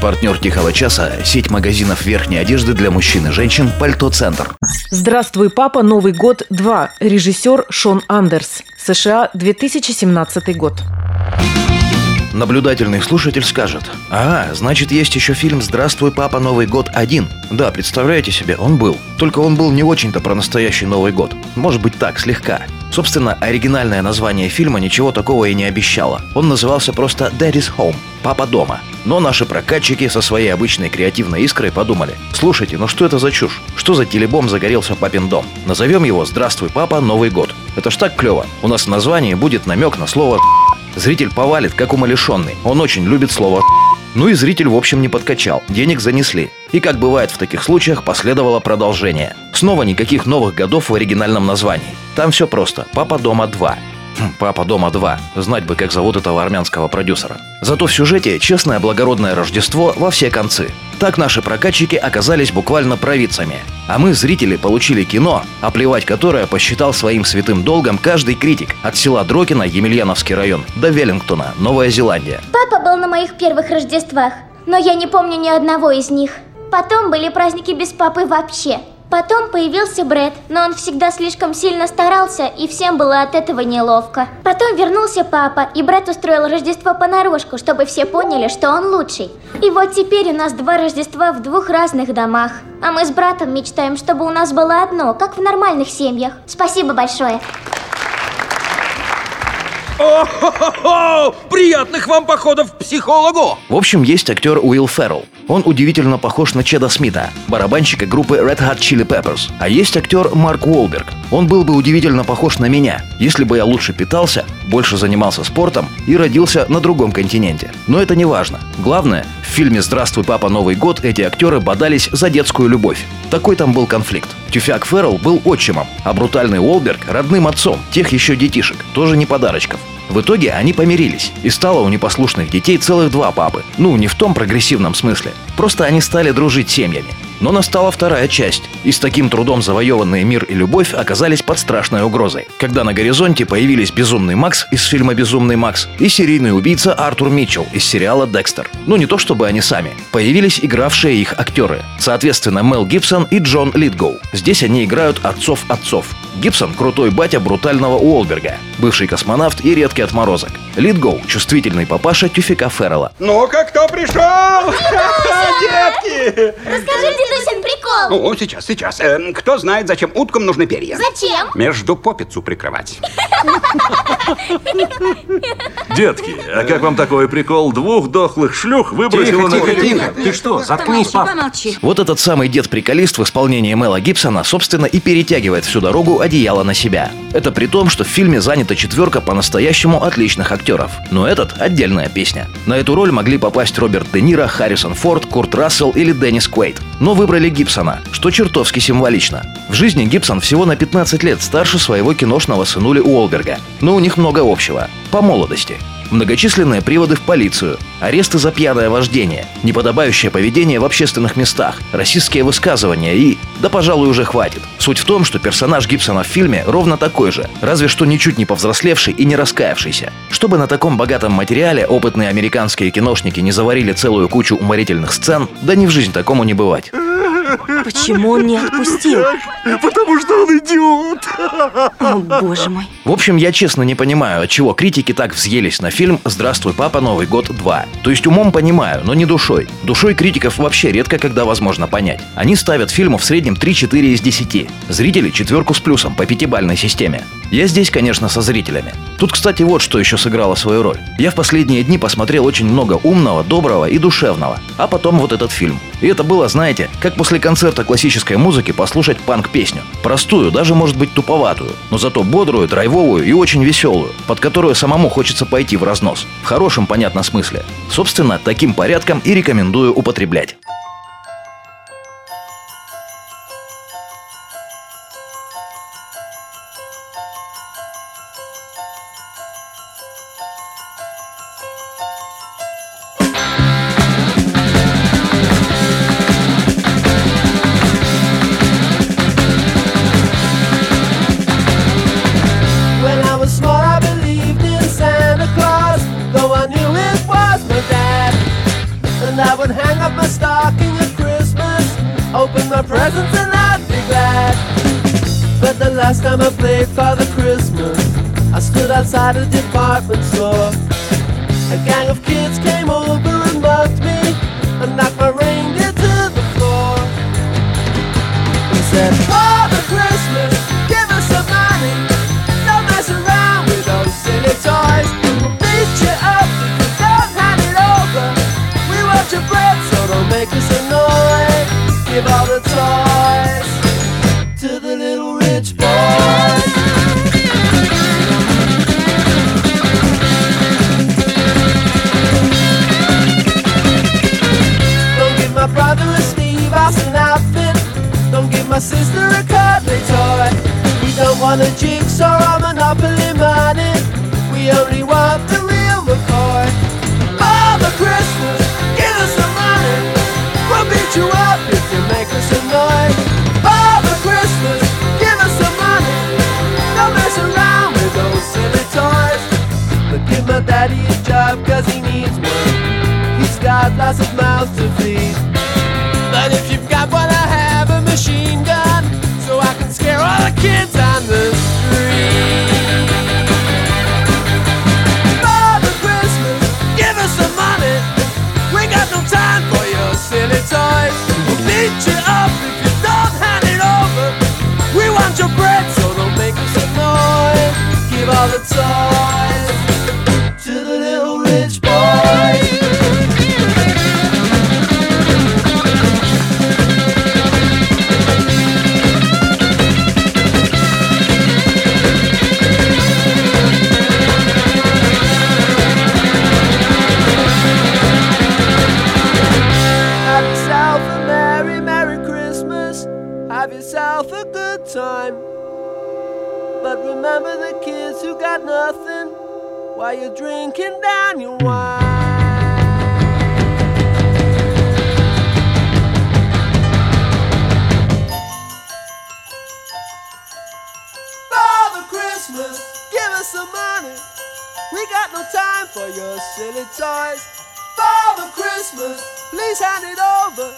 Партнер «Тихого часа» – сеть магазинов верхней одежды для мужчин и женщин «Пальто Центр». «Здравствуй, папа. Новый год 2». Режиссер Шон Андерс. США, 2017 год. Наблюдательный слушатель скажет «А, значит, есть еще фильм «Здравствуй, папа, Новый год один». Да, представляете себе, он был. Только он был не очень-то про настоящий Новый год. Может быть так, слегка. Собственно, оригинальное название фильма ничего такого и не обещало. Он назывался просто «Daddy's Home» – «Папа дома». Но наши прокатчики со своей обычной креативной искрой подумали «Слушайте, ну что это за чушь? Что за телебом загорелся папин дом? Назовем его «Здравствуй, папа, Новый год». Это ж так клево. У нас в названии будет намек на слово Зритель повалит, как умалишенный. Он очень любит слово ну и зритель, в общем, не подкачал. Денег занесли. И, как бывает в таких случаях, последовало продолжение. Снова никаких новых годов в оригинальном названии. Там все просто. «Папа дома 2». «Папа дома 2». Знать бы, как зовут этого армянского продюсера. Зато в сюжете честное благородное Рождество во все концы. Так наши прокатчики оказались буквально провидцами. А мы, зрители, получили кино, оплевать которое посчитал своим святым долгом каждый критик от села Дрокина, Емельяновский район, до Веллингтона, Новая Зеландия. Папа был на моих первых Рождествах, но я не помню ни одного из них. Потом были праздники без папы вообще. Потом появился Брэд, но он всегда слишком сильно старался, и всем было от этого неловко. Потом вернулся папа, и Брэд устроил Рождество понарошку, чтобы все поняли, что он лучший. И вот теперь у нас два Рождества в двух разных домах. А мы с братом мечтаем, чтобы у нас было одно, как в нормальных семьях. Спасибо большое. О-хо-хо-хо! Приятных вам походов к психологу! В общем, есть актер Уилл Феррелл. Он удивительно похож на Чеда Смита, барабанщика группы Red Hot Chili Peppers. А есть актер Марк Уолберг. Он был бы удивительно похож на меня, если бы я лучше питался, больше занимался спортом и родился на другом континенте. Но это не важно. Главное, в фильме «Здравствуй, папа, Новый год» эти актеры бодались за детскую любовь. Такой там был конфликт. Тюфяк Феррелл был отчимом, а брутальный Уолберг – родным отцом, тех еще детишек, тоже не подарочков. В итоге они помирились, и стало у непослушных детей целых два папы. Ну, не в том прогрессивном смысле. Просто они стали дружить семьями. Но настала вторая часть, и с таким трудом завоеванные мир и любовь оказались под страшной угрозой. Когда на горизонте появились Безумный Макс из фильма «Безумный Макс» и серийный убийца Артур Митчелл из сериала «Декстер». Ну не то чтобы они сами. Появились игравшие их актеры. Соответственно, Мел Гибсон и Джон Литгоу. Здесь они играют отцов-отцов. Гибсон – крутой батя брутального Уолберга, бывший космонавт и редкий отморозок. Литгоу – чувствительный папаша Тюфика Феррелла. Ну-ка, кто пришел? Расскажи, дедусин, прикол. Ну, сейчас, сейчас. Эм, кто знает, зачем уткам нужны перья? Зачем? Между попицу прикрывать. Детки, а как вам такой прикол? Двух дохлых шлюх выбросило на берег? Ты что, заткнись, пап. Вот этот самый дед-приколист в исполнении Мела Гибсона, собственно, и перетягивает всю дорогу одеяло на себя. Это при том, что в фильме занята четверка по-настоящему отличных актеров. Но этот – отдельная песня. На эту роль могли попасть Роберт Де Ниро, Харрисон Форд, Курт Рассел или Деннис Куэйт. Но выбрали Гибсона, что чертовски символично. В жизни Гибсон всего на 15 лет старше своего киношного сынули Уолберга. Но у них много общего. По молодости. Многочисленные приводы в полицию, аресты за пьяное вождение, неподобающее поведение в общественных местах, расистские высказывания и... Да, пожалуй, уже хватит. Суть в том, что персонаж Гибсона в фильме ровно такой же, разве что ничуть не повзрослевший и не раскаявшийся. Чтобы на таком богатом материале опытные американские киношники не заварили целую кучу уморительных сцен, да ни в жизнь такому не бывать. Почему он не отпустил? Потому что он идиот. О, боже мой. В общем, я честно не понимаю, от чего критики так взъелись на фильм «Здравствуй, папа, Новый год 2». То есть умом понимаю, но не душой. Душой критиков вообще редко когда возможно понять. Они ставят фильму в среднем 3-4 из 10. Зрители четверку с плюсом по пятибалльной системе. Я здесь, конечно, со зрителями. Тут, кстати, вот что еще сыграло свою роль. Я в последние дни посмотрел очень много умного, доброго и душевного. А потом вот этот фильм. И это было, знаете, как после концерта классической музыки послушать панк-песню. Простую, даже может быть туповатую, но зато бодрую, драйвовую и очень веселую, под которую самому хочется пойти в разнос. В хорошем, понятном смысле. Собственно, таким порядком и рекомендую употреблять. Open my presents and I'd be glad. But the last time I played Father Christmas, I stood outside a department store. A gang of kids came over and mugged me and knocked my reindeer to the floor. He said, Father Give all the toys to the little rich boys. Don't give my brother a Steve Austin outfit. Don't give my sister a cuddly toy. We don't want a jigsaw But give my daddy a job cause he needs one. He's got lots of mouths to feed. But if you've got one, I have a machine gun. So I can scare all the kids on Have yourself a good time. But remember the kids who got nothing while you're drinking down your wine. Father Christmas, give us some money. We got no time for your silly toys. Father Christmas, please hand it over.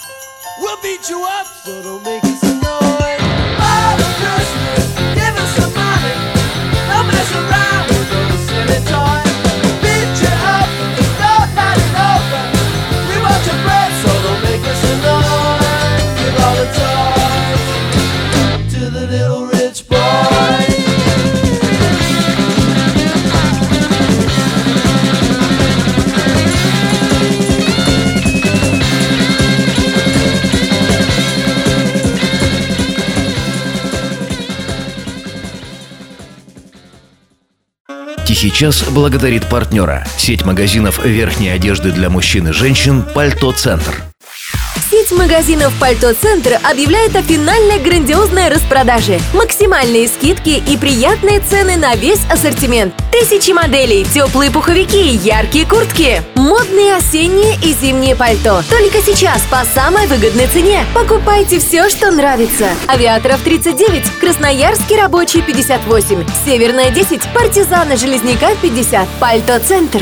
We'll beat you up, so don't make us annoyed. Тихий час благодарит партнера. Сеть магазинов верхней одежды для мужчин и женщин «Пальто Центр». Сеть магазинов «Пальто Центр» объявляет о финальной грандиозной распродаже. Максимальные скидки и приятные цены на весь ассортимент. Тысячи моделей, теплые пуховики, яркие куртки, модные осенние и зимние пальто. Только сейчас по самой выгодной цене. Покупайте все, что нравится. Авиаторов 39, Красноярский рабочий 58, Северная 10, Партизана Железняка 50, Пальто Центр.